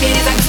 перед